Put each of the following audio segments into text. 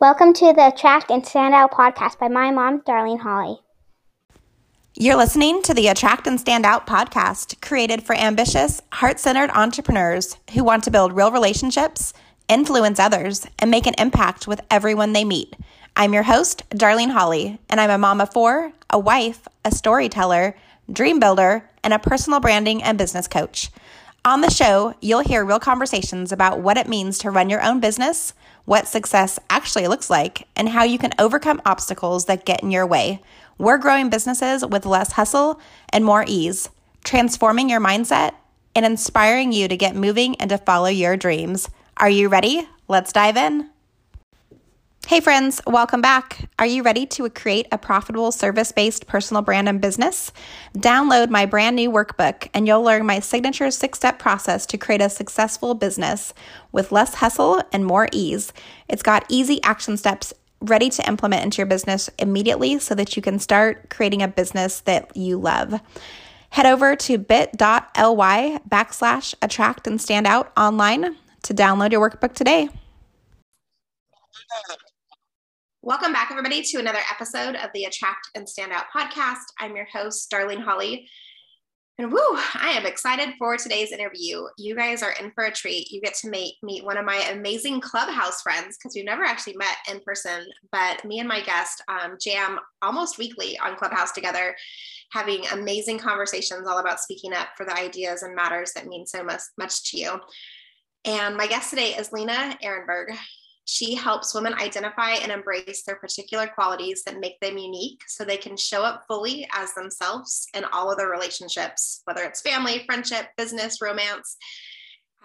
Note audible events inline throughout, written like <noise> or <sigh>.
Welcome to the Attract and Stand Out podcast by my mom, Darlene Holly. You're listening to the Attract and Stand Out podcast, created for ambitious, heart centered entrepreneurs who want to build real relationships, influence others, and make an impact with everyone they meet. I'm your host, Darlene Holly, and I'm a mom of four, a wife, a storyteller, dream builder, and a personal branding and business coach. On the show, you'll hear real conversations about what it means to run your own business what success actually looks like, and how you can overcome obstacles that get in your way. We're growing businesses with less hustle and more ease, transforming your mindset and inspiring you to get moving and to follow your dreams. Are you ready? Let's dive in. Hey, friends, welcome back. Are you ready to create a profitable service based personal brand and business? Download my brand new workbook, and you'll learn my signature six step process to create a successful business with less hustle and more ease. It's got easy action steps ready to implement into your business immediately so that you can start creating a business that you love. Head over to bit.ly backslash attract and stand out online to download your workbook today. Welcome back, everybody, to another episode of the Attract and Stand Out podcast. I'm your host, Darlene Holly. And woo, I am excited for today's interview. You guys are in for a treat. You get to meet, meet one of my amazing clubhouse friends because we've never actually met in person, but me and my guest um, jam almost weekly on Clubhouse together, having amazing conversations all about speaking up for the ideas and matters that mean so much, much to you. And my guest today is Lena Ehrenberg. She helps women identify and embrace their particular qualities that make them unique so they can show up fully as themselves in all of their relationships, whether it's family, friendship, business, romance.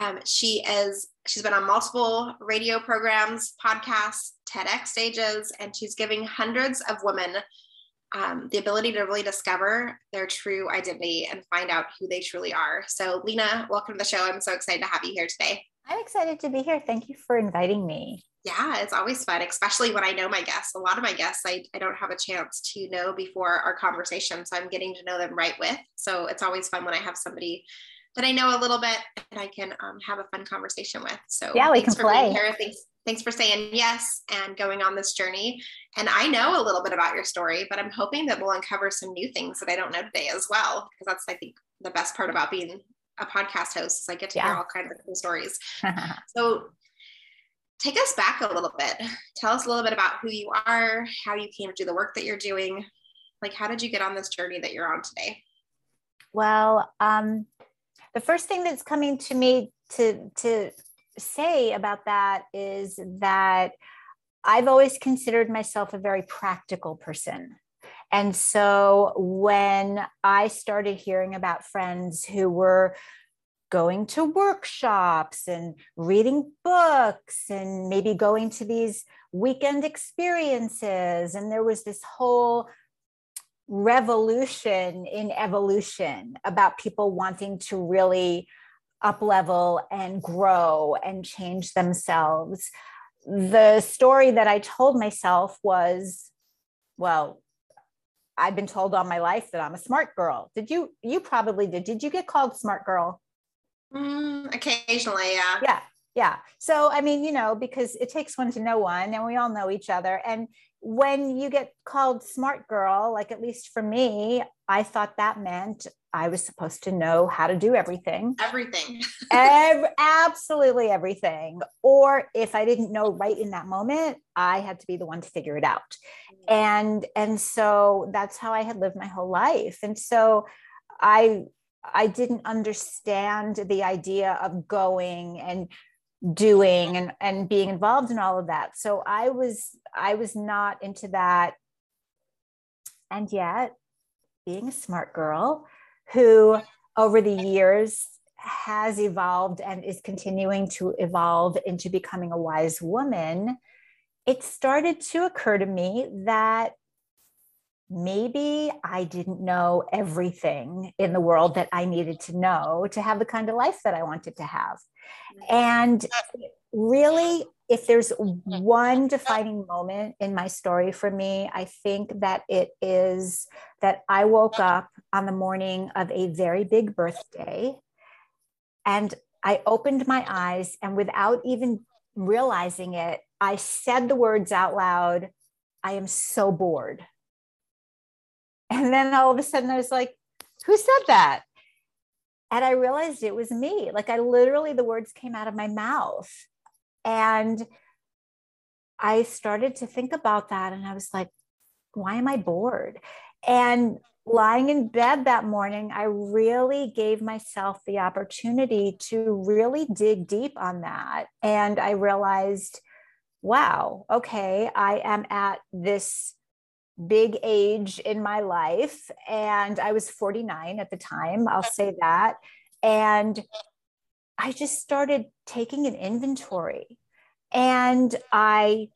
Um, she is she's been on multiple radio programs, podcasts, TEDx stages, and she's giving hundreds of women um, the ability to really discover their true identity and find out who they truly are. So, Lena, welcome to the show. I'm so excited to have you here today. I'm excited to be here. Thank you for inviting me yeah, it's always fun, especially when I know my guests. A lot of my guests I, I don't have a chance to know before our conversation. So I'm getting to know them right with. So it's always fun when I have somebody that I know a little bit and I can um, have a fun conversation with. So yeah, we can play. Here. Thanks, thanks for saying yes and going on this journey. And I know a little bit about your story, but I'm hoping that we'll uncover some new things that I don't know today as well, because that's I think the best part about being a podcast host is I get to yeah. hear all kinds of cool stories. <laughs> so take us back a little bit. Tell us a little bit about who you are, how you came to do the work that you're doing. Like, how did you get on this journey that you're on today? Well, um, the first thing that's coming to me to to say about that is that I've always considered myself a very practical person. And so when I started hearing about friends who were going to workshops and reading books and maybe going to these weekend experiences. And there was this whole revolution in evolution about people wanting to really up level and grow and change themselves. The story that I told myself was, well, I've been told all my life that I'm a smart girl. Did you? You probably did. Did you get called smart girl? Mm, occasionally, yeah. Yeah. Yeah. So, I mean, you know, because it takes one to know one, and we all know each other. And when you get called smart girl, like at least for me, I thought that meant I was supposed to know how to do everything. Everything. <laughs> Every, absolutely everything. Or if I didn't know right in that moment, I had to be the one to figure it out. And and so that's how I had lived my whole life. And so I I didn't understand the idea of going and doing and, and being involved in all of that. So I was I was not into that. And yet, being a smart girl who over the years has evolved and is continuing to evolve into becoming a wise woman, it started to occur to me that maybe I didn't know everything in the world that I needed to know to have the kind of life that I wanted to have. And really, if there's one defining moment in my story for me, I think that it is that I woke up on the morning of a very big birthday and I opened my eyes, and without even realizing it, I said the words out loud I am so bored. And then all of a sudden I was like, who said that? And I realized it was me. Like I literally, the words came out of my mouth. And I started to think about that. And I was like, why am I bored? And lying in bed that morning, I really gave myself the opportunity to really dig deep on that. And I realized, wow, okay, I am at this big age in my life. And I was 49 at the time, I'll say that. And I just started taking an inventory. And I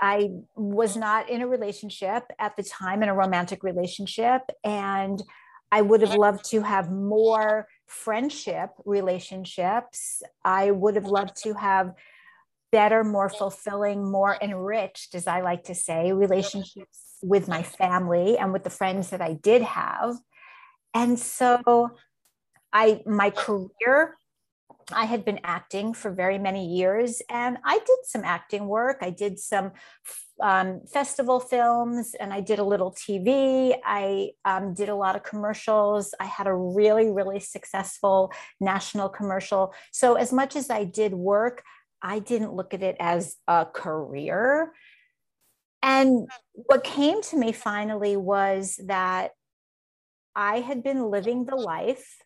I was not in a relationship at the time, in a romantic relationship. And I would have loved to have more friendship relationships. I would have loved to have better, more fulfilling, more enriched, as I like to say, relationships with my family and with the friends that I did have. And so I my career I had been acting for very many years and I did some acting work. I did some um, festival films and I did a little TV. I um, did a lot of commercials. I had a really, really successful national commercial. So, as much as I did work, I didn't look at it as a career. And what came to me finally was that I had been living the life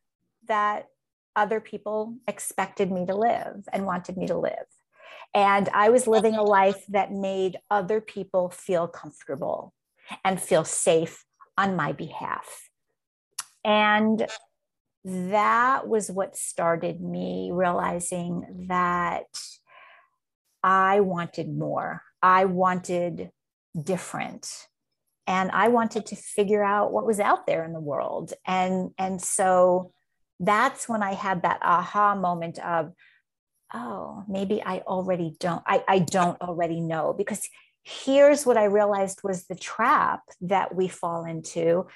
that other people expected me to live and wanted me to live. And I was living a life that made other people feel comfortable and feel safe on my behalf. And that was what started me realizing that I wanted more. I wanted different. And I wanted to figure out what was out there in the world. And, and so that's when I had that aha moment of, oh, maybe I already don't, I, I don't already know. Because here's what I realized was the trap that we fall into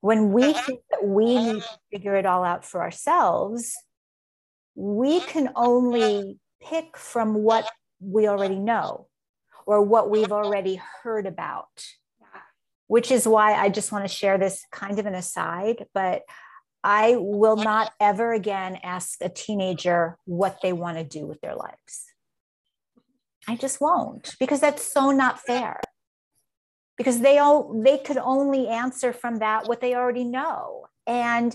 when we uh-huh. think that we need to figure it all out for ourselves. We can only pick from what we already know or what we've already heard about, which is why I just want to share this kind of an aside. But I will not ever again ask a teenager what they want to do with their lives. I just won't because that's so not fair. Because they all they could only answer from that what they already know. And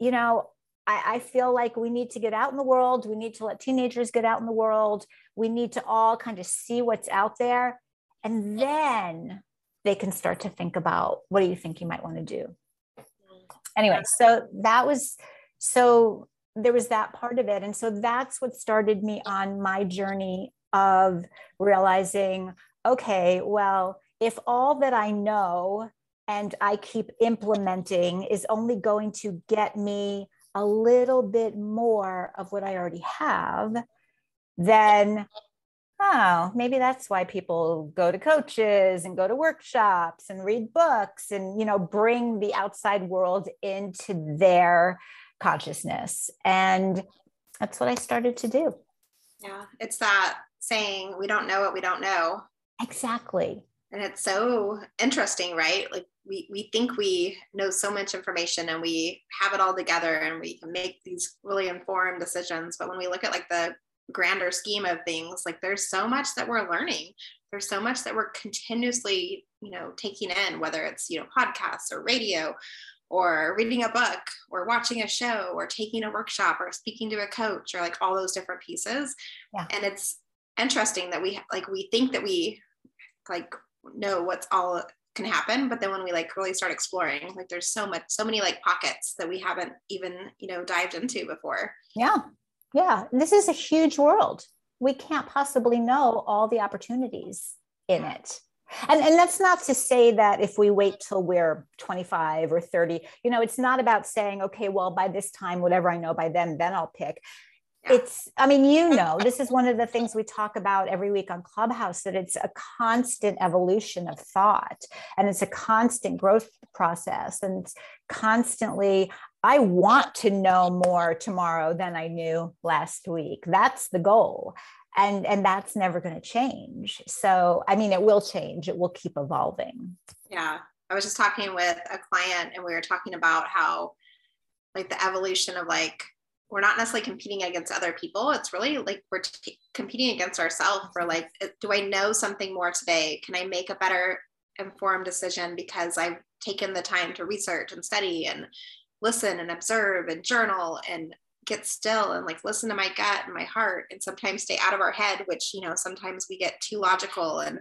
you know, I, I feel like we need to get out in the world. We need to let teenagers get out in the world. We need to all kind of see what's out there. And then they can start to think about what do you think you might want to do? anyway so that was so there was that part of it and so that's what started me on my journey of realizing okay well if all that i know and i keep implementing is only going to get me a little bit more of what i already have then oh, maybe that's why people go to coaches and go to workshops and read books and, you know, bring the outside world into their consciousness. And that's what I started to do. Yeah. It's that saying, we don't know what we don't know. Exactly. And it's so interesting, right? Like we, we think we know so much information and we have it all together and we can make these really informed decisions. But when we look at like the grander scheme of things like there's so much that we're learning. There's so much that we're continuously you know taking in whether it's you know podcasts or radio or reading a book or watching a show or taking a workshop or speaking to a coach or like all those different pieces. Yeah. and it's interesting that we like we think that we like know what's all can happen but then when we like really start exploring like there's so much so many like pockets that we haven't even you know dived into before. Yeah yeah, this is a huge world. We can't possibly know all the opportunities in it. And, and that's not to say that if we wait till we're 25 or 30, you know, it's not about saying, okay, well, by this time, whatever I know by then, then I'll pick. It's, I mean, you know, this is one of the things we talk about every week on Clubhouse that it's a constant evolution of thought and it's a constant growth process and it's constantly I want to know more tomorrow than I knew last week. That's the goal. and and that's never going to change. So i mean it will change. It will keep evolving. Yeah. I was just talking with a client and we were talking about how like the evolution of like we're not necessarily competing against other people. It's really like we're t- competing against ourselves. For like do i know something more today? Can i make a better informed decision because i've taken the time to research and study and listen and observe and journal and get still and like listen to my gut and my heart and sometimes stay out of our head which you know sometimes we get too logical and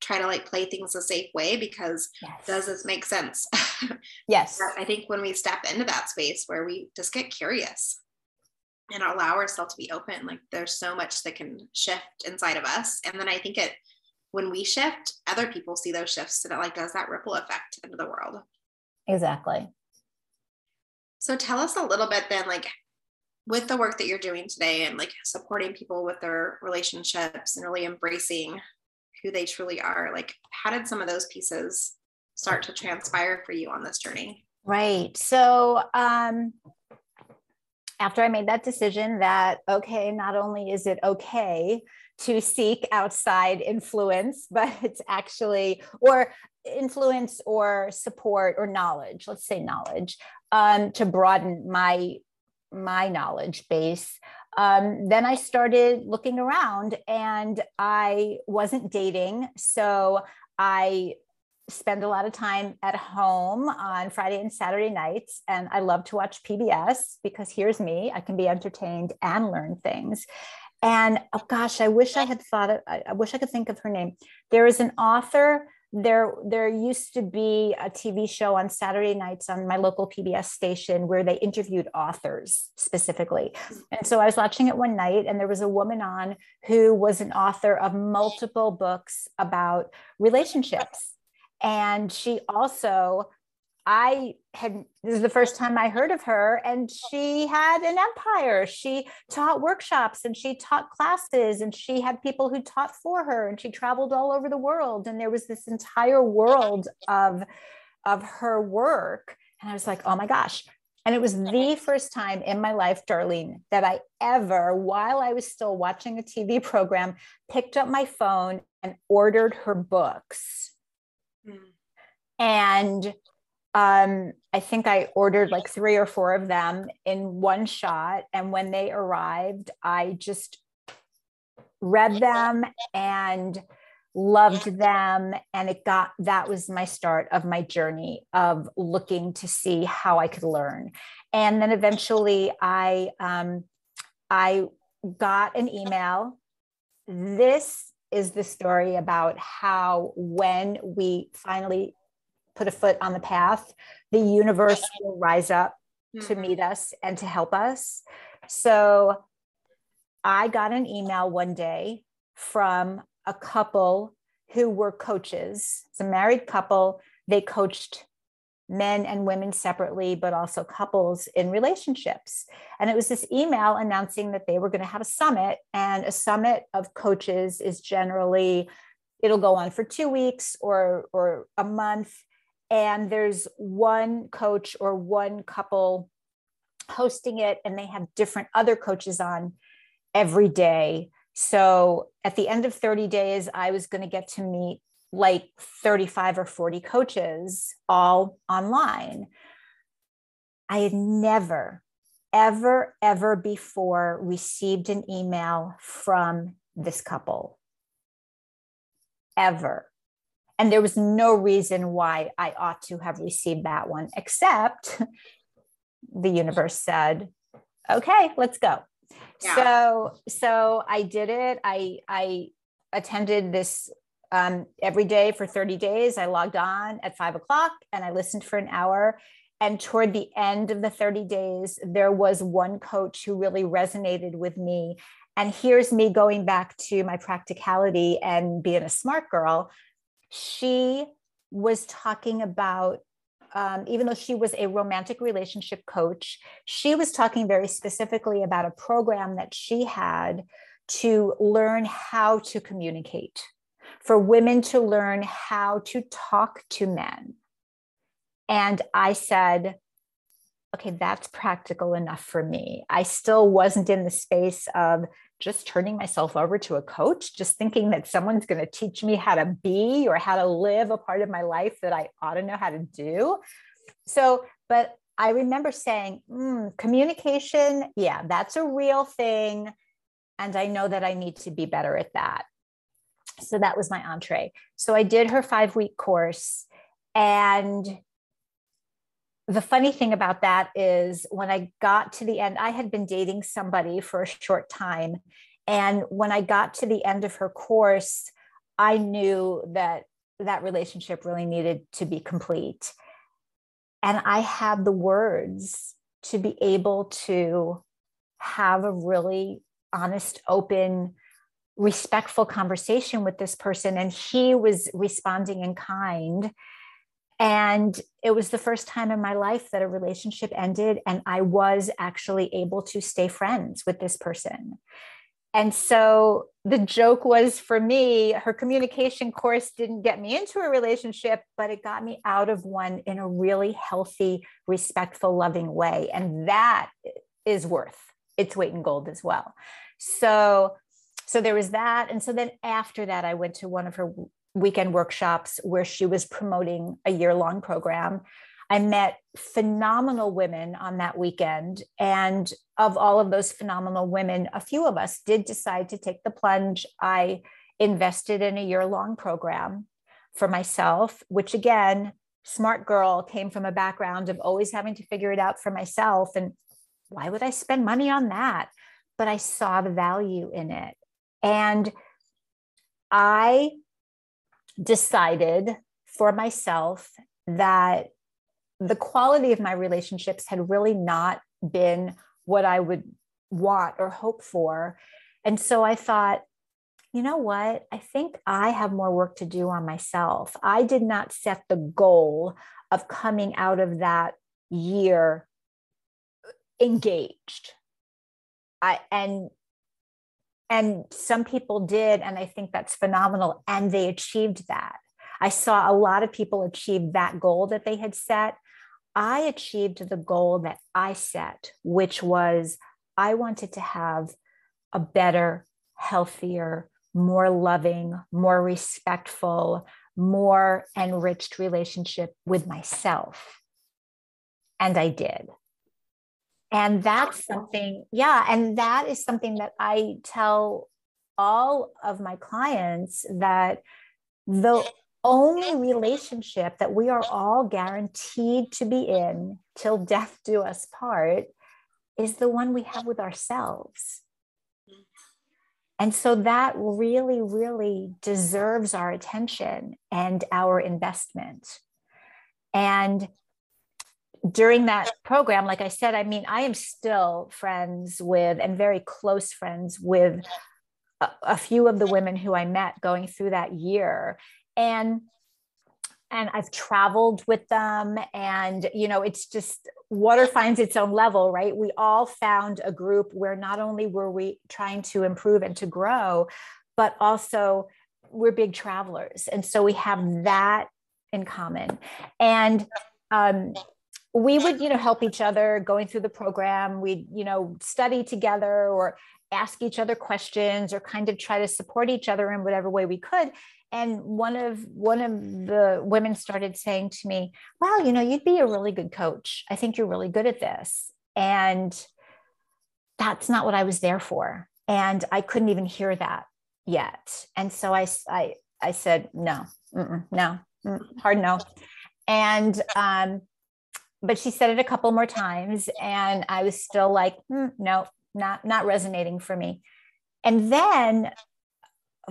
try to like play things a safe way because yes. does this make sense? <laughs> Yes. I think when we step into that space where we just get curious and allow ourselves to be open like there's so much that can shift inside of us. And then i think it when we shift other people see those shifts and it like does that ripple effect into the world. Exactly so tell us a little bit then like with the work that you're doing today and like supporting people with their relationships and really embracing who they truly are like how did some of those pieces start to transpire for you on this journey? Right. So um after i made that decision that okay not only is it okay to seek outside influence <laughs> but it's actually or influence or support or knowledge let's say knowledge um, to broaden my my knowledge base um, then I started looking around and I wasn't dating. So I spend a lot of time at home on Friday and Saturday nights. And I love to watch PBS because here's me, I can be entertained and learn things. And oh gosh, I wish I had thought, of, I wish I could think of her name. There is an author there there used to be a TV show on Saturday nights on my local PBS station where they interviewed authors specifically. And so I was watching it one night and there was a woman on who was an author of multiple books about relationships. And she also I had this is the first time I heard of her, and she had an empire. She taught workshops and she taught classes, and she had people who taught for her, and she traveled all over the world. And there was this entire world of, of her work. And I was like, oh my gosh. And it was the first time in my life, Darlene, that I ever, while I was still watching a TV program, picked up my phone and ordered her books. Mm. And um, I think I ordered like three or four of them in one shot. And when they arrived, I just read them and loved them. And it got that was my start of my journey of looking to see how I could learn. And then eventually I um, I got an email. This is the story about how when we finally put a foot on the path, the universe will rise up mm-hmm. to meet us and to help us. So I got an email one day from a couple who were coaches. It's a married couple. They coached men and women separately, but also couples in relationships. And it was this email announcing that they were going to have a summit. And a summit of coaches is generally, it'll go on for two weeks or, or a month and there's one coach or one couple hosting it and they have different other coaches on every day. So at the end of 30 days i was going to get to meet like 35 or 40 coaches all online. I had never ever ever before received an email from this couple. Ever and there was no reason why I ought to have received that one, except the universe said, okay, let's go. Yeah. So, so I did it. I, I attended this um, every day for 30 days. I logged on at five o'clock and I listened for an hour. And toward the end of the 30 days, there was one coach who really resonated with me. And here's me going back to my practicality and being a smart girl she was talking about um, even though she was a romantic relationship coach, she was talking very specifically about a program that she had to learn how to communicate, for women to learn how to talk to men. And I said, okay, that's practical enough for me. I still wasn't in the space of just turning myself over to a coach, just thinking that someone's going to teach me how to be or how to live a part of my life that I ought to know how to do. So, but I remember saying, mm, communication, yeah, that's a real thing. And I know that I need to be better at that. So that was my entree. So I did her five week course. And the funny thing about that is when I got to the end, I had been dating somebody for a short time. And when I got to the end of her course, I knew that that relationship really needed to be complete. And I had the words to be able to have a really honest, open, respectful conversation with this person. And he was responding in kind and it was the first time in my life that a relationship ended, and I was actually able to stay friends with this person. And so the joke was for me, her communication course didn't get me into a relationship, but it got me out of one in a really healthy, respectful, loving way. And that is worth its weight in gold as well. So, so there was that. And so then after that, I went to one of her weekend workshops where she was promoting a year long program. I met phenomenal women on that weekend. And of all of those phenomenal women, a few of us did decide to take the plunge. I invested in a year long program for myself, which again, smart girl came from a background of always having to figure it out for myself. And why would I spend money on that? But I saw the value in it. And I decided for myself that the quality of my relationships had really not been what I would want or hope for. And so I thought, you know what? I think I have more work to do on myself. I did not set the goal of coming out of that year engaged. I and and some people did and i think that's phenomenal and they achieved that. I saw a lot of people achieve that goal that they had set. I achieved the goal that i set which was i wanted to have a better healthier more loving more respectful more enriched relationship with myself. And i did and that's something yeah and that is something that i tell all of my clients that the only relationship that we are all guaranteed to be in till death do us part is the one we have with ourselves. And so that really really deserves our attention and our investment. And during that program, like I said, I mean, I am still friends with and very close friends with a, a, few of the women who I met going through that year. And and I've traveled with them and you know it's just water finds its own level right? We all found a group where not only were we trying to improve and to grow but also we're big travelers. And so we have that in common. And um, we would you know help each other going through the program. We'd you know study together or ask each other questions or kind of try to support each other in whatever way we could. And one of one of the women started saying to me well you know you'd be a really good coach. I think you're really good at this. And that's not what i was there for. And i couldn't even hear that yet. And so i i, I said no no mm, hard no. And um, but she said it a couple more times and i was still like mm, no not not resonating for me. And then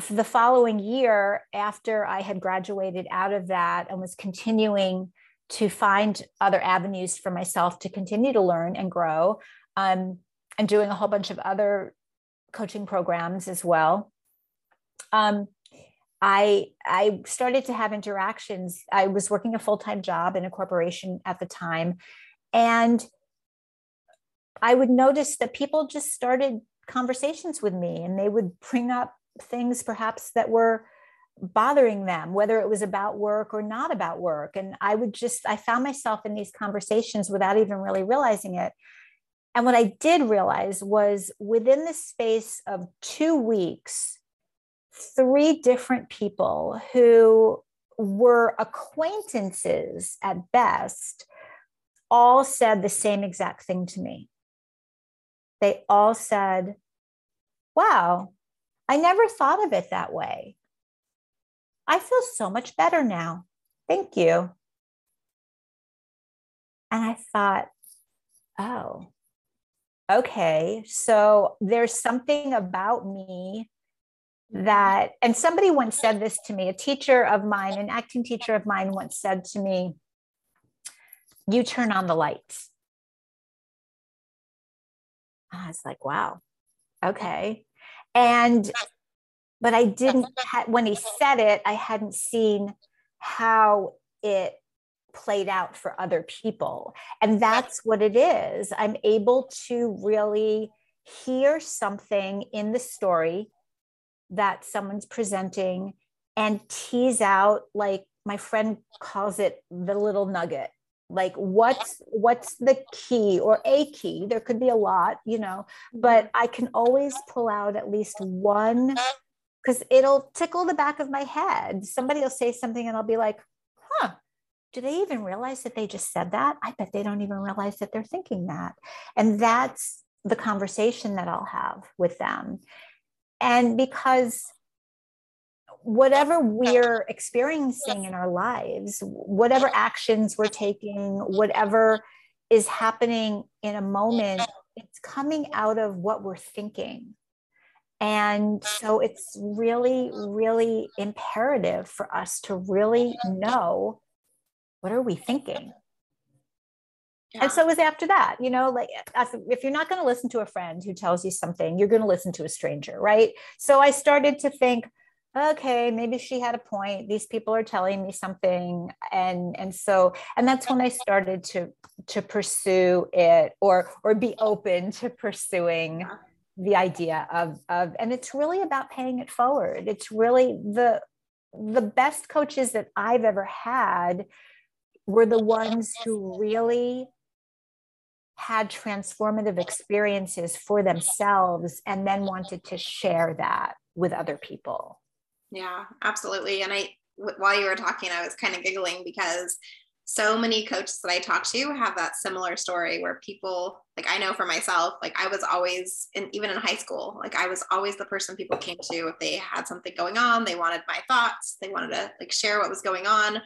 the following year after i had graduated out of that and was continuing to find other avenues for myself to continue to learn and grow um, and doing a whole bunch of other coaching programs as well um, I I started to have interactions. I was working a full-time job in a corporation at the time and I would notice that people just started conversations with me and they would bring up things perhaps that were bothering them whether it was about work or not about work and I would just I found myself in these conversations without even really realizing it And what I did realize was within the space of two weeks, three different people who were acquaintances at best all said the same exact thing to me. They all said, Wow, I never thought of it that way. I feel so much better now. Thank you. And I thought, oh, okay. So there's something about me that, and somebody once said this to me, a teacher of mine, an acting teacher of mine once said to me, you turn on the lights. I was like, wow, okay. And, but I didn't, when he said it, I hadn't seen how it played out for other people. And that's what it is. I'm able to really hear something in the story that someone's presenting and tease out, like my friend calls it the little nugget. Like what's what's the key or a key? There could be a lot you know but mm-hmm. i can always pull out at least one because it'll tickle the back of my head. Somebody will say something and i'll be like huh do they even realize that they just said that? I bet they don't even realize that they're thinking that. And that's the conversation that i'll have with them and because whatever oh, we're experiencing in our lives, whatever actions we're taking, whatever is happening in a moment, it's coming out of what we're thinking. And so it's really, really imperative for us to really mm-hmm. know what are we thinking? Yeah. And so it was after that, you know, like if you're not going to listen to a friend who tells you something, you're going to listen to a stranger, right? So I started to think, okay maybe she had a point these people are telling me something and and so and that's when i started to to pursue it or or be open to pursuing the idea of of and it's really about paying it forward it's really the the best coaches that i've ever had were the ones who really had transformative experiences for themselves and then wanted to share that with other people yeah, absolutely. And I, while you were talking, I was kind of giggling because so many coaches that I talk to have that similar story where people, like I know for myself, like I was always, in, even in high school, like I was always the person people came to if they had something going on, they wanted my thoughts, they wanted to like share what was going on.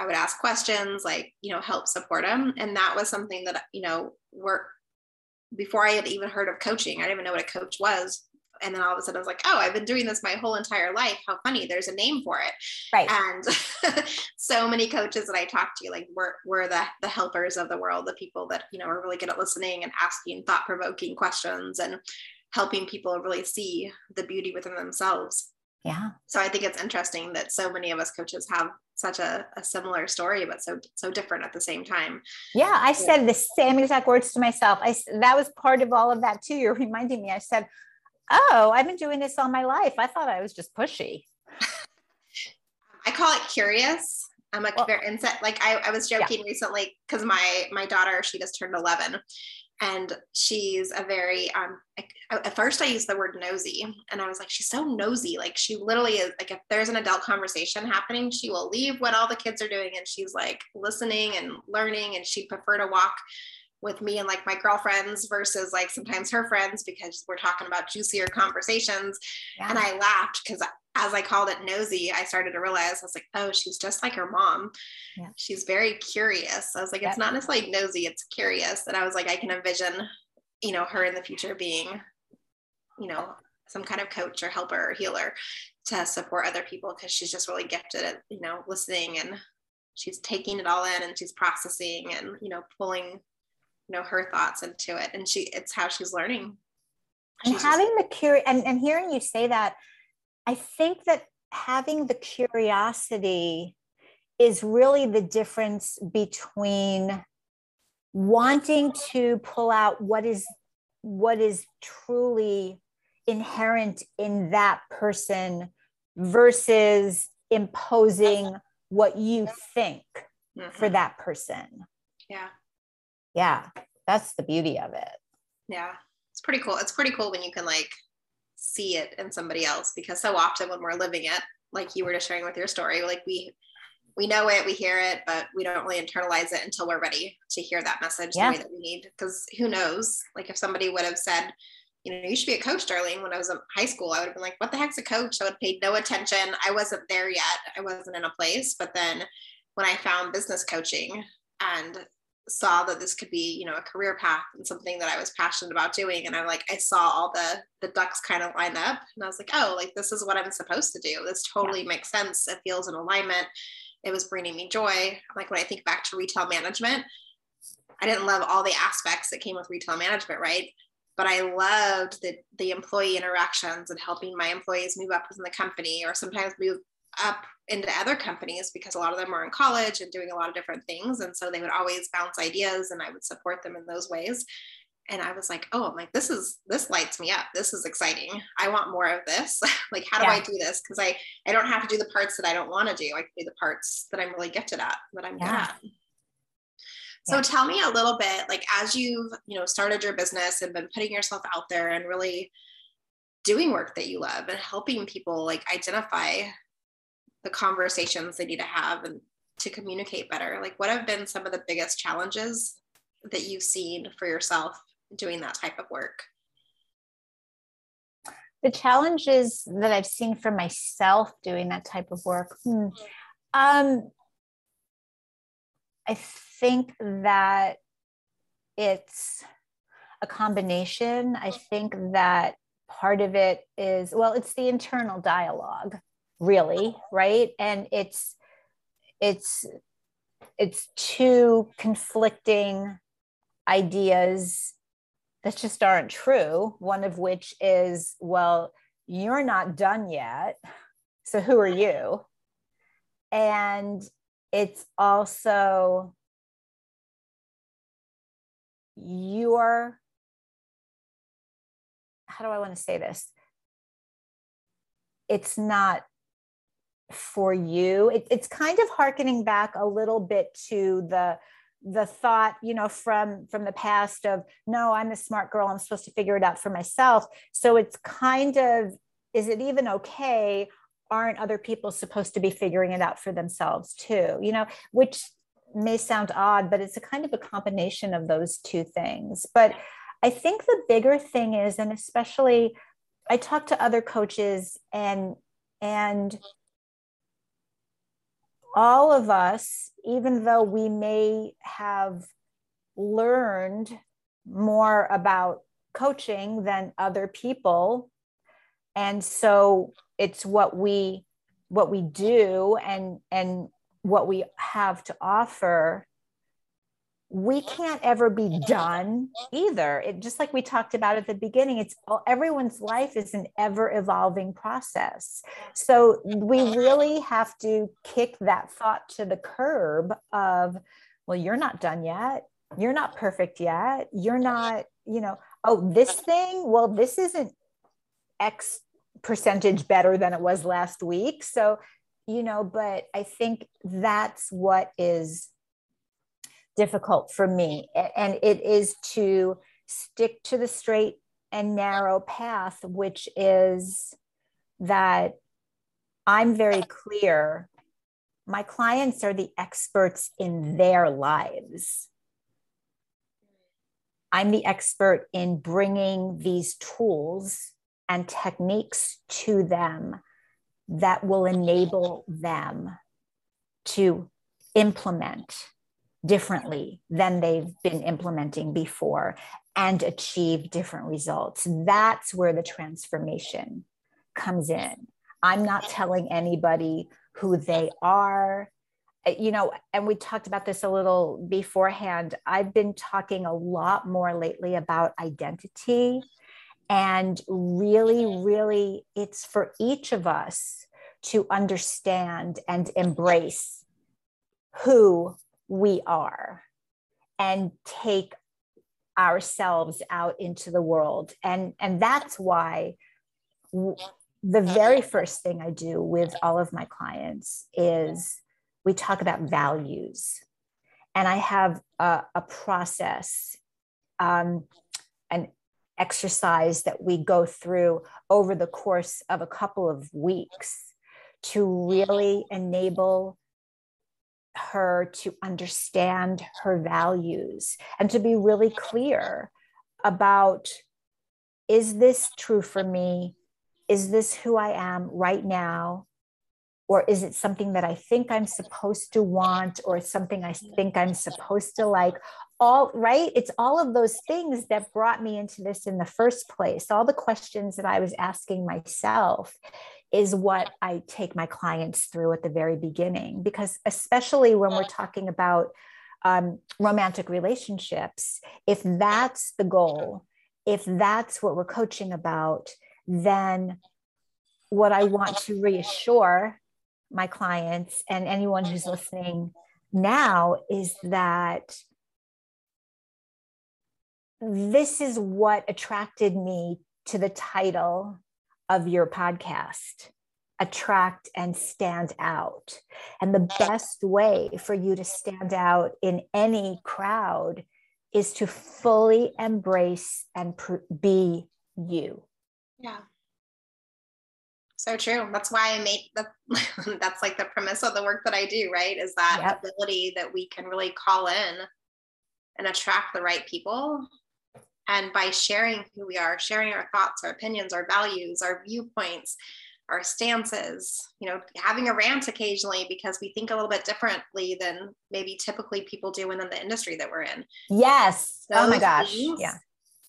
I would ask questions, like, you know, help support them. And that was something that, you know, work before I had even heard of coaching. I didn't even know what a coach was and then all of a sudden I was like, oh, I've been doing this my whole entire life. How funny. There's a name for it. Right. And <laughs> so many coaches that I talk to, like we're, we're the, the helpers of the world, the people that, you know, are really good at listening and asking thought provoking questions and helping people really see the beauty within themselves. Yeah. So I think it's interesting that so many of us coaches have such a, a similar story, but so so different at the same time. Yeah, I said the same exact words to myself. I that was part of all of that too. You're reminding me. I said, oh, I've been doing this all my life. I thought I was just pushy. I call it curious. I'm a well, very like I, I was joking yeah. recently because my my daughter she just turned 11 and she's a very um at first I used the word nosy and I was like she's so nosy. Like she literally is like if there's an adult conversation happening she will leave what all the kids are doing and she's like listening and learning and she'd prefer to walk with me and like my girlfriends versus like sometimes her friends because we're talking about juicier conversations. Yeah. And I laughed because as I called it nosy, I started to realize I was like, oh, she's just like her mom. Yeah. She's very curious. I was like, it's not necessarily nosy, it's curious. And I was like, I can envision, you know, her in the future being, you know, some kind of coach or helper or healer to support other people because she's just really gifted at, you know, listening and she's taking it all in and she's processing and, you know, pulling you know her thoughts into it. And she it's how she's learning. And having just- the curious and, and hearing you say that i think that having the curiosity is really the difference between wanting to pull out what is what is truly inherent in that person versus imposing what you think mm-hmm. for that person. Yeah yeah that's the beauty of it Yeah. It's pretty cool. It's pretty cool when you can like see it in somebody else because so often when we're living it, like you were just sharing with your story, like we we know it, we hear it, but we don't really internalize it until we're ready to hear that message yeah. the way that we need. Because who knows? Like if somebody would have said, you know, you should be a coach, Darlene, when I was in high school, I would have been like, what the heck's a coach? I would have paid no attention. I wasn't there yet. I wasn't in a place. But then when I found business coaching and saw that this could be, you know, a career path and something that I was passionate about doing. And I'm like, I saw all the the ducks kind of line up and I was like, oh, like this is what I'm supposed to do. This totally yeah. makes sense. It feels in alignment it was bringing me joy. Like when I think back to retail management, I didn't love all the aspects that came with retail management, right? But I loved the the employee interactions and helping my employees move up within the company or sometimes move up into other companies because a lot of them were in college and doing a lot of different things. And so they would always bounce ideas and I would support them in those ways and I was like, oh, I'm like, this is this lights me up. This is exciting. I want more of this. <laughs> like, how do yeah. I do this? Because I I don't have to do the parts that I don't want to do. I can do the parts that I'm really gifted at, that I'm yeah. good at. So yeah. tell me a little bit, like as you've you know started your business and been putting yourself out there and really doing work that you love and helping people like identify the conversations they need to have and to communicate better. Like, what have been some of the biggest challenges that you've seen for yourself doing that type of work? The challenges that I've seen for myself doing that type of work. Hmm. Um, I think that it's a combination. I think that part of it is, well, it's the internal dialogue, really, right? And it's, it's, it's two conflicting ideas that just aren't true. One of which is, well, you're not done yet. So who are you? And it's also your, how do I want to say this? It's not for you. It, it's kind of harkening back a little bit to the the thought you know from from the past of no i'm a smart girl. I'm supposed to figure it out for myself. So it's kind of is it even okay? Aren't other people supposed to be figuring it out for themselves too? You know which may sound odd but it's a kind of a combination of those two things. But i think the bigger thing is and especially i talk to other coaches and and all of us, even though we may have learned more about coaching than other people, and so it's what we what we do and and what we have to offer we can't ever be done either. It just like we talked about at the beginning it's all, everyone's life is an ever evolving process. So we really have to kick that thought to the curb of well you're not done yet. You're not perfect yet. You're not you know oh this thing well this isn't x percentage better than it was last week. So you know but i think that's what is difficult for me. And it is to stick to the straight and narrow path, which is that I'm very clear. My clients are the experts in their lives. I'm the expert in bringing these tools and techniques to them that will enable them to implement differently than they've been implementing before and achieve different results. That's where the transformation comes in. I'm not telling anybody who they are. Uh, you know, and we talked about this a little beforehand. I've been talking a lot more lately about identity. And really, really, it's for each of us to understand and embrace who we are and take ourselves out into the world. And and that's why the very first thing i do with all of my clients is we talk about values. And i have a, a process um, and exercise that we go through over the course of a couple of weeks to really enable her to understand her values and to be really clear about is this true for me? Is this who I am right now? Or is it something that I think I'm supposed to want or something I think I'm supposed to like? All right. It's all of those things that brought me into this in the first place. All the questions that I was asking myself is what I take my clients through at the very beginning. Because, especially when we're talking about um, romantic relationships, if that's the goal, if that's what we're coaching about, then what I want to reassure my clients and anyone who's listening now is that this is what attracted me to the title of your podcast attract and stand out. And the best way for you to stand out in any crowd is to fully embrace and pr- be you. Yeah. So true. That's why I make the <laughs> that's like the premise of the work that I do, right? Is that yep. ability that we can really call in and attract the right people. And by sharing who we are, sharing our thoughts, our opinions, our values, our viewpoints, our stances, you know, having a rant occasionally because we think a little bit differently than maybe typically people do within the industry that we're in. Yes. Those oh my gosh. Yeah.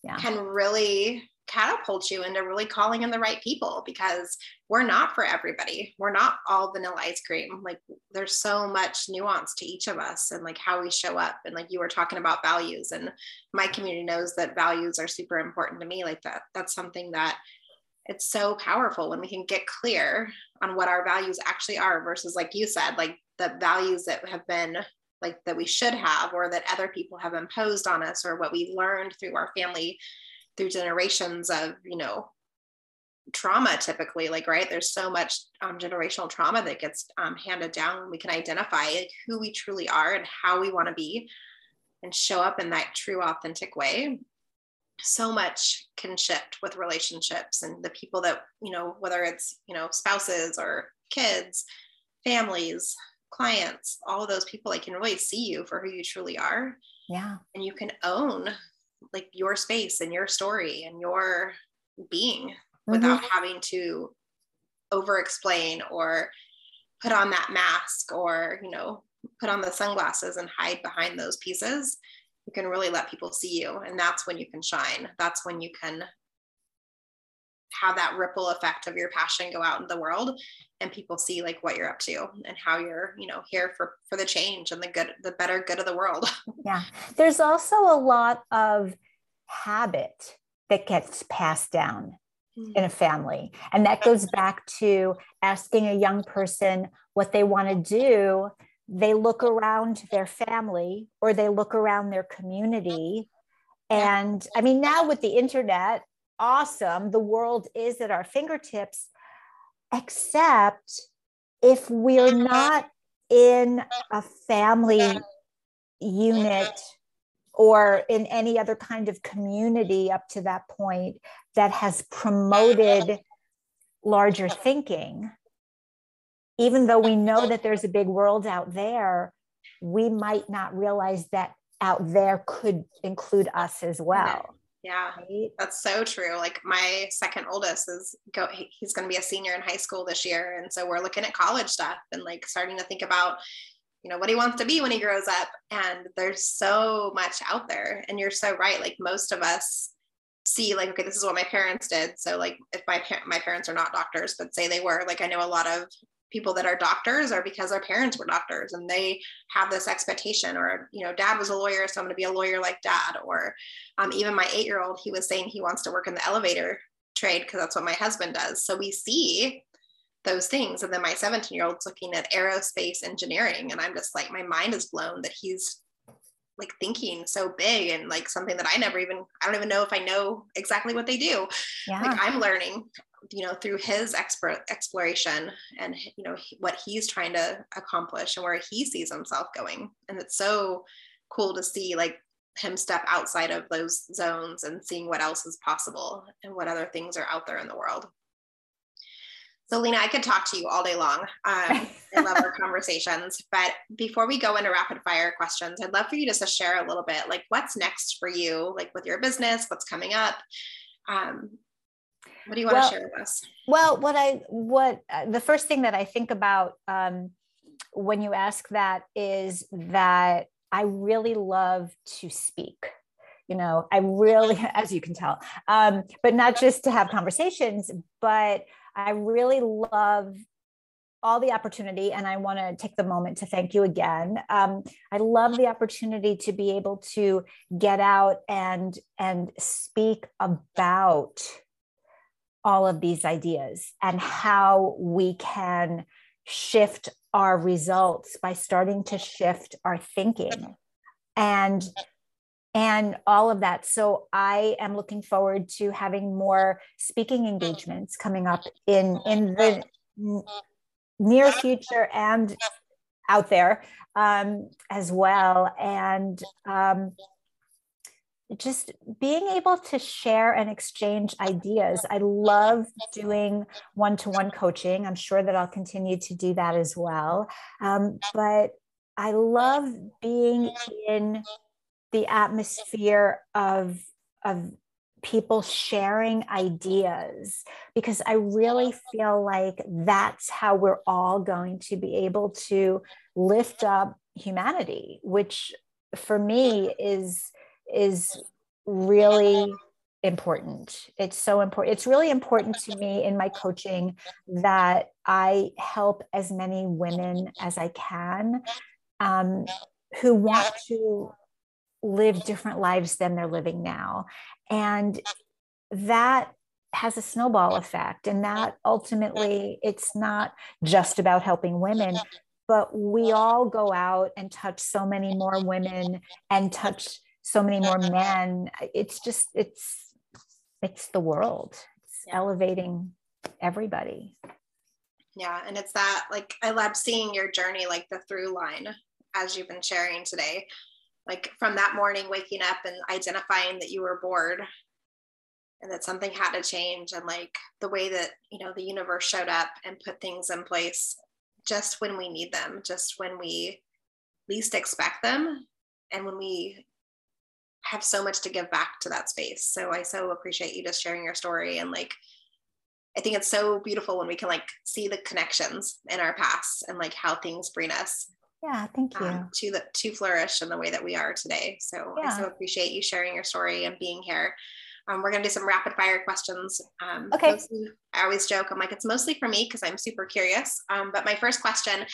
Yeah. Can really catapult you into really calling in the right people because we're not for everybody. We're not all vanilla ice cream. Like there's so much nuance to each of us and like how we show up. And like you were talking about values and my community knows that values are super important to me. Like that, that's something that it's so powerful when we can get clear on what our values actually are versus like you said like the values that have been like that we should have or that other people have imposed on us or what we learned through our family through generations of you know trauma typically like right there's so much um, generational trauma that gets um, handed down. We can identify who we truly are and how we want to be and show up in that true authentic way. So much can shift with relationships and the people that you know whether it's you know spouses or kids families clients all of those people like can really see you for who you truly are. Yeah. And you can own like your space and your story and your being mm-hmm. without having to over explain or put on that mask or you know put on the sunglasses and hide behind those pieces you can really let people see you and that's when you can shine that's when you can have that ripple effect of your passion go out in the world and people see like what you're up to and how you're you know here for for the change and the good the better good of the world. <laughs> Yeah. There's also a lot of habit that gets passed down mm-hmm. in a family and that goes back to asking a young person what they want to do. They look around their family or they look around their community. And I mean, now with the internet, awesome. The world is at our fingertips, except if we're mm-hmm. not in a family unit or in any other kind of community up to that point that has promoted mm-hmm. larger thinking even though we know that there's a big world out there, we might not realize that out there could include us as well. Yeah, right? that's so true. Like my second oldest is go he's going to be a senior in high school this year and so we're looking at college stuff and like starting to think about you know what he wants to be when he grows up and there's so much out there and you're so right like most of us see like okay this is what my parents did so like if my par- my parents are not doctors but say they were like I know a lot of people that are doctors are because our parents were doctors and they have this expectation or you know dad was a lawyer so i'm going to be a lawyer like dad or um, even my eight year old he was saying he wants to work in the elevator trade because that's what my husband does so we see those things and then my 17 year old's looking at aerospace engineering and i'm just like my mind is blown that he's like thinking so big and like something that I never even I don't even know if I know exactly what they do. Yeah. Like I'm learning you know through his expert exploration and you know what he's trying to accomplish and where he sees himself going and it's so cool to see like him step outside of those zones and seeing what else is possible and what other things are out there in the world. So, Lena, I could talk to you all day long. Um, I love our <laughs> conversations. But before we go into rapid fire questions, I'd love for you just to share a little bit like what's next for you, like with your business, what's coming up. Um, what do you want well, to share with us? Well, what I, what uh, the first thing that I think about um, when you ask that is that I really love to speak you know i really <laughs> as you can tell um, but not just to have conversations but I really love all the opportunity and i want to take the moment to thank you again um, i love the opportunity to be able to get out and and speak about all of these ideas and how we can shift our results by starting to shift our thinking and and all of that. So I am looking forward to having more speaking engagements coming up in in the near future and out there um, as well. And um, just being able to share and exchange ideas. I love doing one to one coaching. I'm sure that I'll continue to do that as well. Um, but I love being in the atmosphere of of people sharing ideas because I really feel like that's how we're all going to be able to lift up humanity, which for me is is really important. It's so important. It's really important to me in my coaching that I help as many women as I can um, who want to live different lives than they're living now. And that has a snowball effect. And that ultimately, it's not just about helping women, but we all go out and touch so many more women and touch so many more mm-hmm. men. It's just, it's, it's the world. It's yeah. elevating everybody. Yeah. And it's that, like, I love seeing your journey, like the through line as you've been sharing today like from that morning waking up and identifying that you were bored and that something had to change and like the way that you know the universe showed up and put things in place just when we need them just when we least expect them and when we have so much to give back to that space so i so appreciate you just sharing your story and like i think it's so beautiful when we can like see the connections in our past and like how things bring us yeah, thank you. Um, to the to flourish in the way that we are today. So yeah. I so appreciate you sharing your story and being here. Um, we're gonna do some rapid fire questions. Um, okay. Mostly, I always joke. I'm like it's mostly for me because I'm super curious. Um, but my first question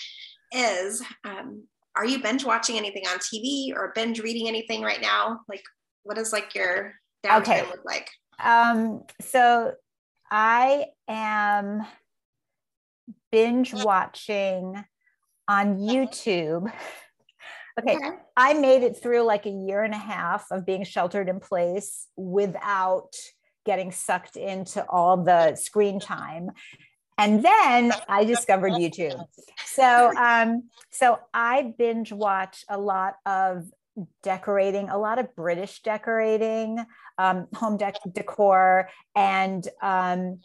is: um, Are you binge watching anything on TV or binge reading anything right now? Like, what does like your downtime okay. look like? Um, so I am binge watching on YouTube. <laughs> Okay, okay, I made it through like a year and a half of being sheltered in place without getting sucked into all the screen time. And then I discovered YouTube. So um, so I binge watch a lot of decorating, a lot of British decorating, um, home dec- decor, and um,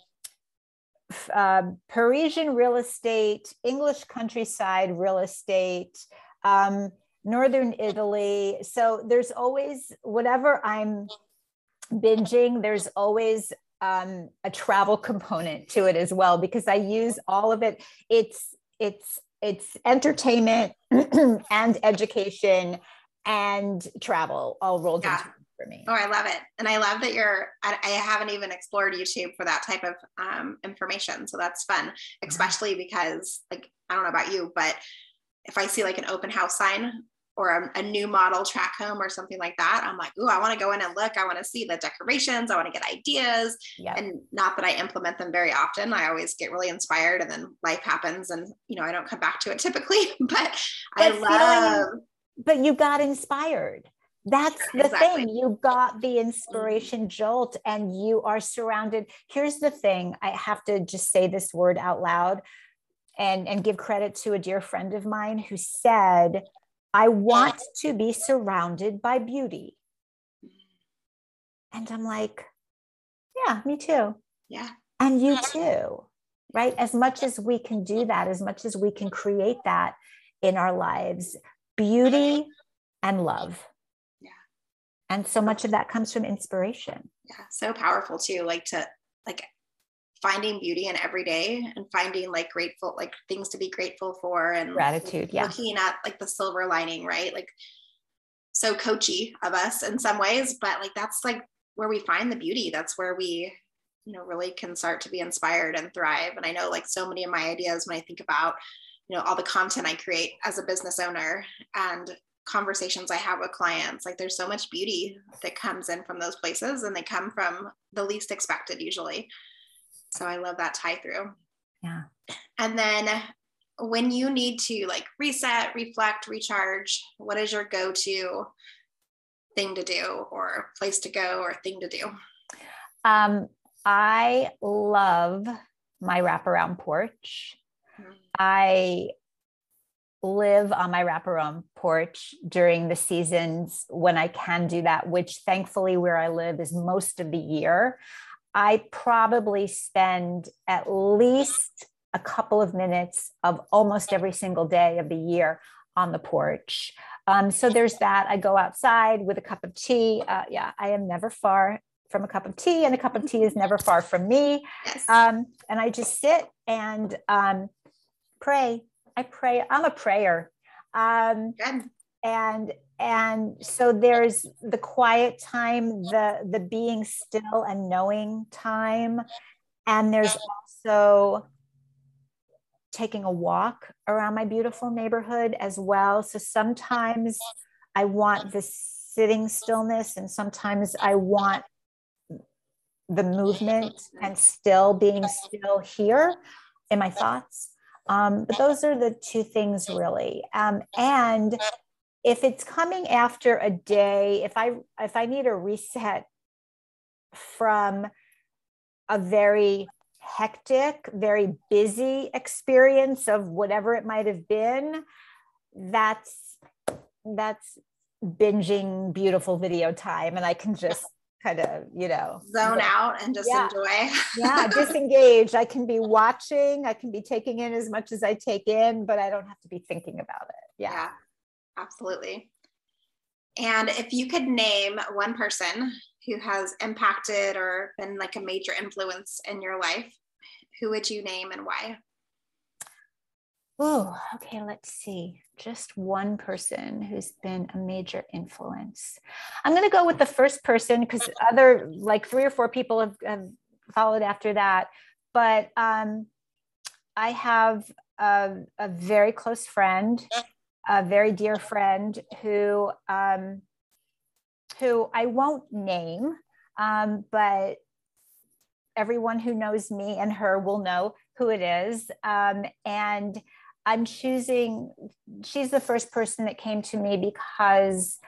uh, Parisian real estate, English countryside real estate, um, Northern Italy. So there's always, whatever I'm binging, there's always um, a travel component to it as well, because I use all of it. It's, it's, it's entertainment <clears throat> and education and travel all rolled yeah. into for me. Oh, I love it. And I love that you're, I, I haven't even explored YouTube for that type of um, information. So that's fun, especially because, like, I don't know about you, but if I see like an open house sign or a, a new model track home or something like that, I'm like, oh, I want to go in and look. I want to see the decorations. I want to get ideas. Yep. And not that I implement them very often. I always get really inspired and then life happens and, you know, I don't come back to it typically, but, <laughs> but I love. but you got inspired that's the exactly. thing you got the mm-hmm. inspiration jolt and you are surrounded here's the thing i have to just say this word out loud and and give credit to a dear friend of mine who said i want to be surrounded by beauty And I'm like, yeah, me too. Yeah. And you too, right? As much as we can do that, as much as we can create that in our lives, beauty and love. Yeah. And so much of that comes from inspiration. Yeah. So powerful too. Like to, like, finding beauty in every day and finding like grateful like things to be grateful for and gratitude yeah. looking at like the silver lining right? Like so coachy of us in some ways but like that's like where we find the beauty. That's where we you know really can start to be inspired and thrive. And i know like so many of my ideas when i think about you know all the content i create as a business owner and conversations i have with clients like there's so much beauty that comes in from those places and they come from the least expected usually so I love that tie through. Yeah. And then when you need to like reset, reflect, recharge, what is your go to thing to do or place to go or thing to do? Um, I love my wraparound porch. Mm-hmm. I live on my wraparound porch during the seasons when I can do that, which thankfully where I live is most of the year. I probably spend at least a couple of minutes of almost every single day of the year on the porch. Um, so there's that. I go outside with a cup of tea. Uh, yeah, I am never far from a cup of tea, and a cup of tea is never far from me. Um, and I just sit and um, pray. I pray. I'm a prayer. Um, Good. And and so there's the quiet time the the being still and knowing time. And there's also taking a walk around my beautiful neighborhood as well. So sometimes i want the sitting stillness and sometimes i want the movement and still being still here in my thoughts. Um, but those are the two things really. Um, and if it's coming after a day if i if i need a reset from a very hectic very busy experience of whatever it might have been that's that's binging beautiful video time. And i can just kind of you know. Zone out and just yeah. enjoy. Yeah <laughs> disengage. I can be watching. I can be taking in as much as i take in but i don't have to be thinking about it. Yeah. yeah Absolutely. And if you could name one person who has impacted or been like a major influence in your life, who would you name and why? Oh, okay. Let's see. Just one person who's been a major influence. I'm going to go with the first person because other, like three or four people have, have followed after that. But um, I have a, a very close friend a very dear friend who um, who I won't name, um, but everyone who knows me and her will know who it is. Um, and I'm choosing, she's the first person that came to me because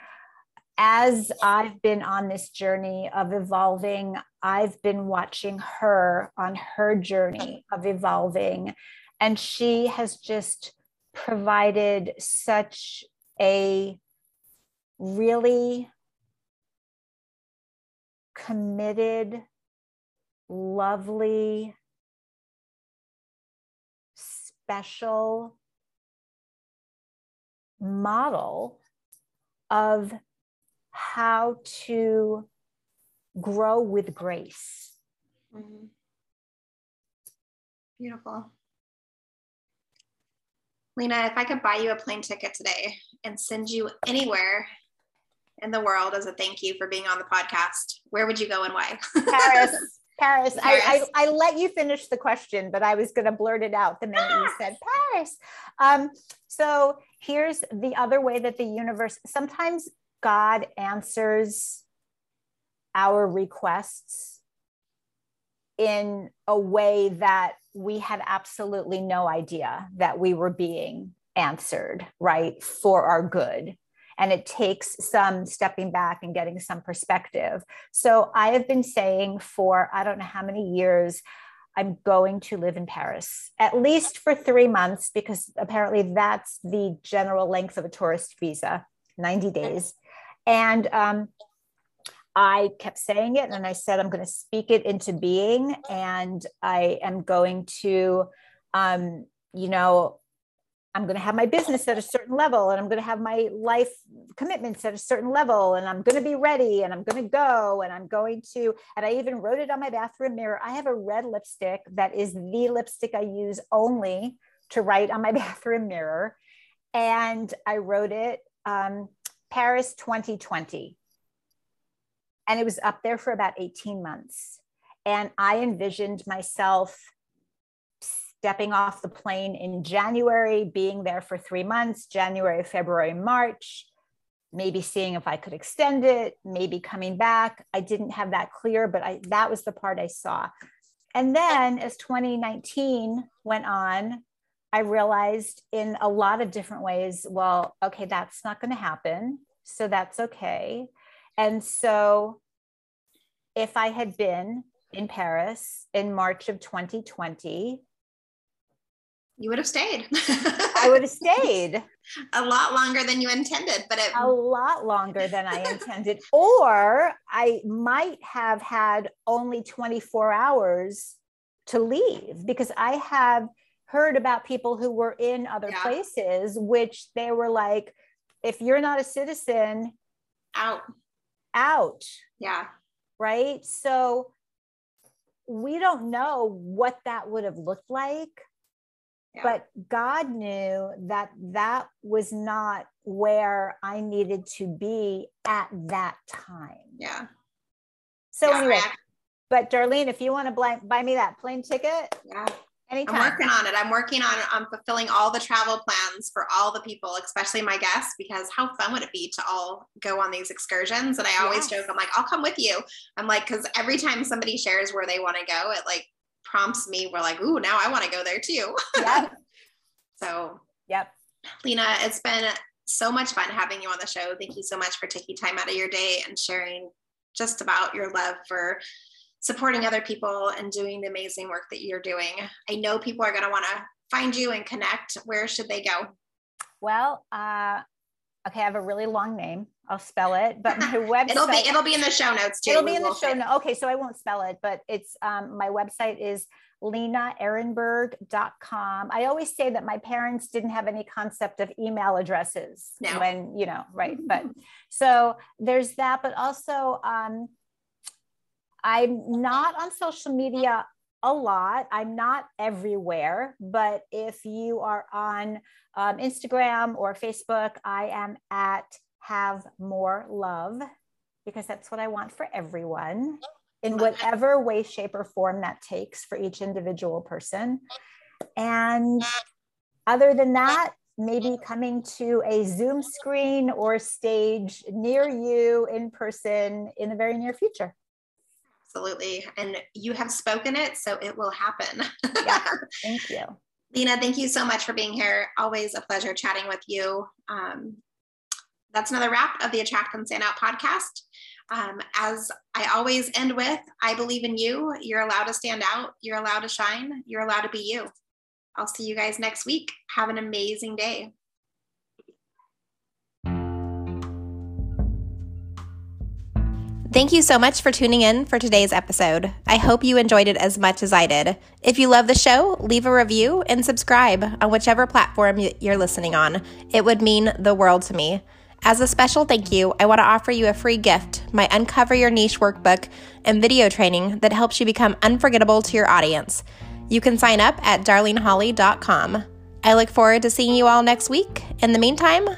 as I've been on this journey of evolving, I've been watching her on her journey of evolving. And she has just provided such a really committed, lovely, special model of how to grow with grace. Mm-hmm. Beautiful. Lena, if I could buy you a plane ticket today and send you anywhere in the world as a thank you for being on the podcast, where would you go and why? Paris. Paris. <laughs> Paris. I, I, I, let you finish the question, but I was going to blurt it out the minute you said Paris. Um, so here's the other way that the universe sometimes God answers our requests in a way that we had absolutely no idea that we were being answered, right, for our good. And it takes some stepping back and getting some perspective. So I have been saying for I don't know how many years, I'm going to live in Paris, at least for three months, because apparently that's the general length of a tourist visa 90 days. And um, I kept saying it and I said, I'm going to speak it into being and I am going to, um, you know, I'm going to have my business at a certain level and I'm going to have my life commitments at a certain level and I'm going to be ready and I'm going to go and I'm going to, and I even wrote it on my bathroom mirror. I have a red lipstick that is the lipstick I use only to write on my <laughs> bathroom mirror. And I wrote it um, Paris 2020. And it was up there for about 18 months. And I envisioned myself stepping off the plane in January, being there for three months January, February, March, maybe seeing if I could extend it, maybe coming back. I didn't have that clear, but I, that was the part I saw. And then as 2019 went on, I realized in a lot of different ways, well, okay, that's not going to happen. So that's okay. And so if I had been in Paris in March of 2020, you would have stayed. <laughs> I would have stayed a lot longer than you intended, but it- a lot longer than I intended. or I might have had only 24 hours to leave because I have heard about people who were in other yeah. places, which they were like, if you're not a citizen, out, out. Yeah. Right. So we don't know what that would have looked like but God knew that that was not where I needed to be at that time. Yeah. So yeah, anyway, but Darlene, if you want to buy me that plane ticket, yeah. Anytime. I'm working on it. I'm working on on fulfilling all the travel plans for all the people, especially my guests, because how fun would it be to all go on these excursions? And I always yes. joke, I'm like, I'll come with you. I'm like, because every time somebody shares where they want to go, it like prompts me. We're like, ooh, now I want to go there too. Yep. <laughs> so, yep. Lena, it's been so much fun having you on the show. Thank you so much for taking time out of your day and sharing just about your love for supporting other people and doing the amazing work that you're doing. I know people are going to want to find you and connect. Where should they go? Well, uh, okay, I have a really long name. I'll spell it, but my website <laughs> it'll be it'll be in the show notes too. It'll be in the show notes. Okay, so I won't spell it, but it's um, my website is lenaehrenberg.com. I always say that my parents didn't have any concept of email addresses no. when, you know, right. But <laughs> so there's that, but also um, I'm not on social media a lot. I'm not everywhere, but if you are on um, Instagram or Facebook, I am at Have More Love because that's what I want for everyone in whatever way, shape, or form that takes for each individual person. And other than that, maybe coming to a Zoom screen or stage near you in person in the very near future absolutely. And you have spoken it, so it will happen. yeah, <laughs> thank you. Lena, thank you so much for being here. Always a pleasure chatting with you. Um, that's another wrap of the Attract and Stand Out podcast. Um, as I always end with, I believe in you. You're allowed to stand out. You're allowed to shine. You're allowed to be you. I'll see you guys next week. Have an amazing day. Thank you so much for tuning in for today's episode. I hope you enjoyed it as much as I did. If you love the show, leave a review and subscribe on whichever platform you're listening on. It would mean the world to me. As a special thank you, I want to offer you a free gift my Uncover Your Niche workbook and video training that helps you become unforgettable to your audience. You can sign up at darleneholly.com. I look forward to seeing you all next week. In the meantime,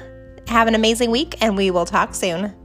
have an amazing week and we will talk soon.